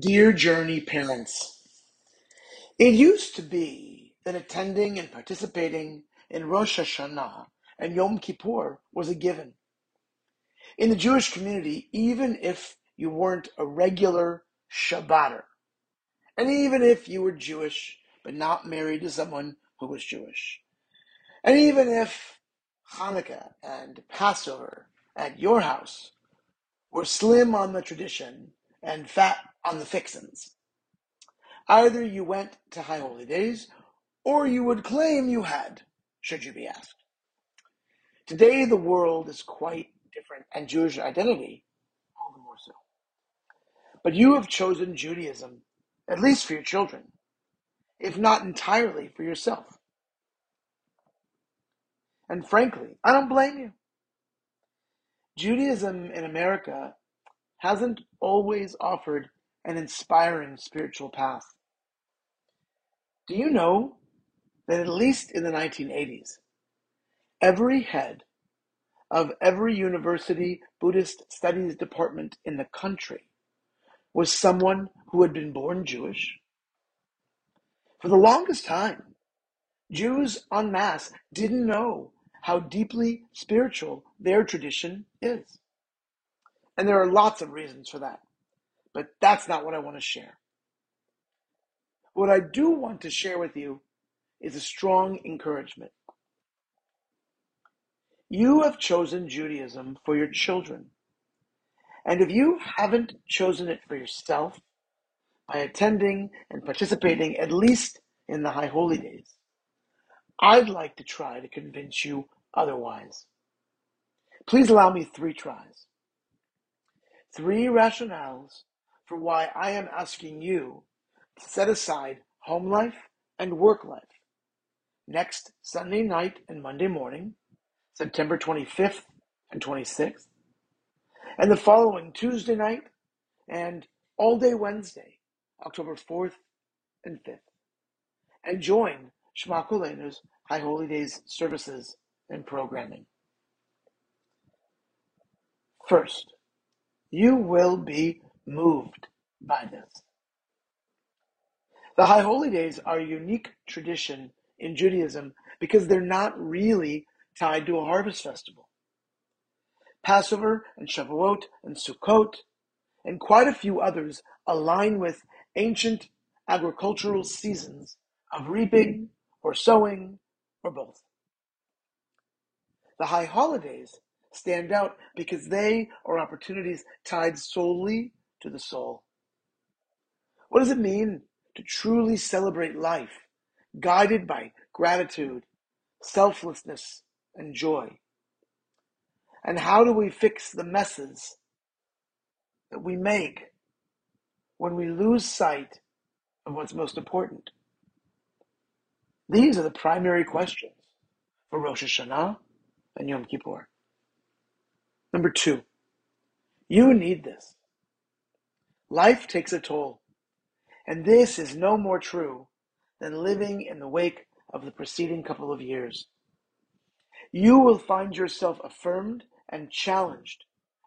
Dear Journey parents, it used to be that attending and participating in Rosh Hashanah and Yom Kippur was a given. In the Jewish community, even if you weren't a regular Shabbater, and even if you were Jewish but not married to someone who was Jewish, and even if Hanukkah and Passover at your house were slim on the tradition and fat on the fixins, Either you went to High Holy Days, or you would claim you had, should you be asked. Today, the world is quite different, and Jewish identity all the more so. But you have chosen Judaism, at least for your children, if not entirely for yourself. And frankly, I don't blame you. Judaism in America hasn't always offered an inspiring spiritual path. Do you know that at least in the 1980s, every head of every university Buddhist studies department in the country was someone who had been born Jewish? For the longest time, Jews en masse didn't know how deeply spiritual their tradition is. And there are lots of reasons for that, but that's not what I want to share. What I do want to share with you is a strong encouragement. You have chosen Judaism for your children. And if you haven't chosen it for yourself by attending and participating at least in the High Holy Days, I'd like to try to convince you otherwise. Please allow me three tries. Three rationales for why I am asking you to set aside home life and work life next Sunday night and Monday morning, September 25th and 26th, and the following Tuesday night and all day Wednesday, October 4th and 5th, and join Shema Kulenu's High Holy Days services and programming. First, you will be moved by this. The High Holy Days are a unique tradition in Judaism because they're not really tied to a harvest festival. Passover and Shavuot and Sukkot and quite a few others align with ancient agricultural seasons of reaping or sowing or both. The high holidays stand out because they are opportunities tied solely to the soul. What does it mean to truly celebrate life, guided by gratitude, selflessness, and joy? And how do we fix the messes that we make when we lose sight of what's most important? These are the primary questions for Rosh Hashanah and Yom Kippur. Number two, you need this. Life takes a toll. And this is no more true than living in the wake of the preceding couple of years. You will find yourself affirmed and challenged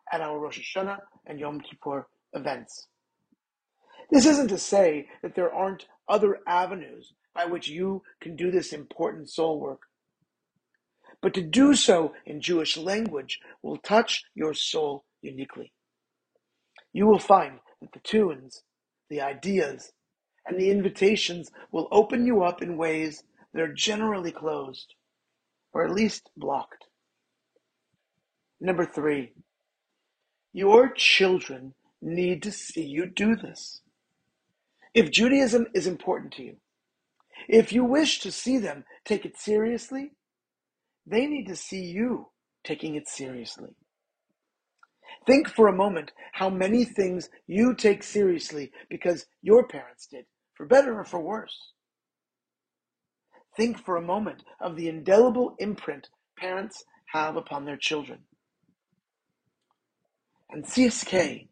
at our Rosh Hashanah and Yom Kippur events. This isn't to say that there aren't other avenues by which you can do this important soul work. But to do so in Jewish language will touch your soul uniquely. You will find that the tunes the ideas, and the invitations will open you up in ways that are generally closed, or at least blocked. Number three, your children need to see you do this. If Judaism is important to you, if you wish to see them take it seriously, they need to see you taking it seriously. Think for a moment how many things you take seriously because your parents did, for better or for worse. Think for a moment of the indelible imprint parents have upon their children. And CSK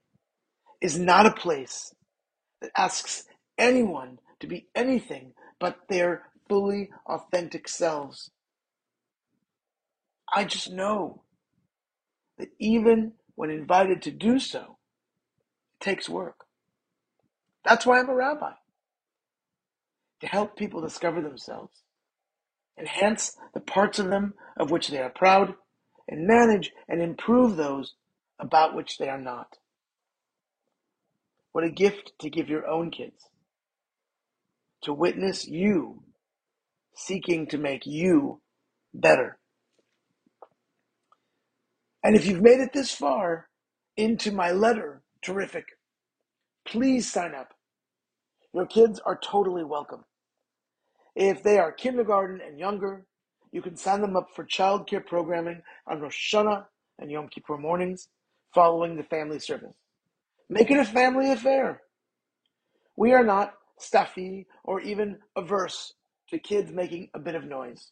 is not a place that asks anyone to be anything but their fully authentic selves. I just know that even when invited to do so, it takes work. That's why I'm a rabbi. To help people discover themselves, enhance the parts of them of which they are proud, and manage and improve those about which they are not. What a gift to give your own kids. To witness you seeking to make you better. And if you've made it this far into my letter, terrific. Please sign up. Your kids are totally welcome. If they are kindergarten and younger, you can sign them up for childcare programming on Rosh Hashanah and Yom Kippur mornings following the family service. Make it a family affair. We are not stuffy or even averse to kids making a bit of noise.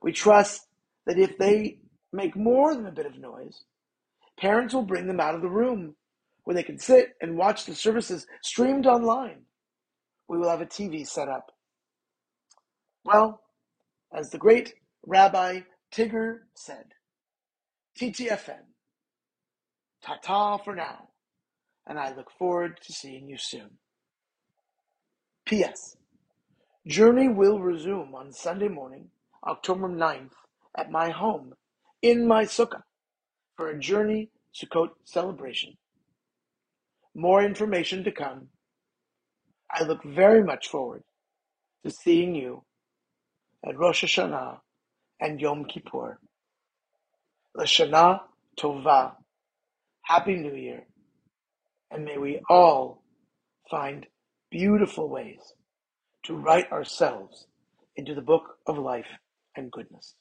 We trust that if they make more than a bit of noise, parents will bring them out of the room where they can sit and watch the services streamed online. We will have a TV set up. Well, as the great Rabbi Tigger said, TTFN, ta ta for now, and I look forward to seeing you soon. P.S. Journey will resume on Sunday morning, October 9th, at my home in my sukkah for a Journey Sukkot celebration. More information to come. I look very much forward to seeing you at Rosh Hashanah and Yom Kippur. Lashana Tova. Happy New Year. And may we all find beautiful ways to write ourselves into the book of life and goodness.